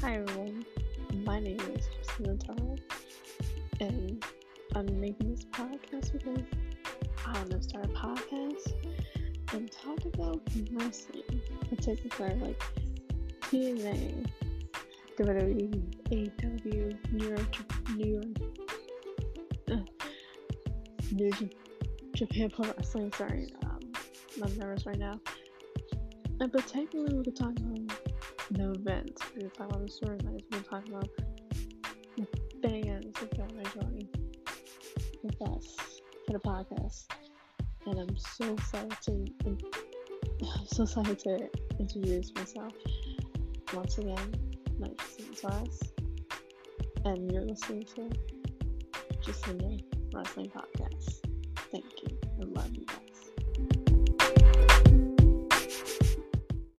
Hi everyone, my name is Christina Taro, and I'm making this podcast because I want to start a podcast and talk about wrestling, particularly like TNA, WWE, AEW, New York, New York, uh, New Japan Pro Wrestling. Sorry, um, I'm nervous right now. And particularly, we could talk about the events. We could talk about the storylines. We could talk about the fans that want to join with us for the podcast. And I'm so excited to. I'm so excited to introduce myself once again. Name is Class, and you're listening to Sunday Wrestling Podcast.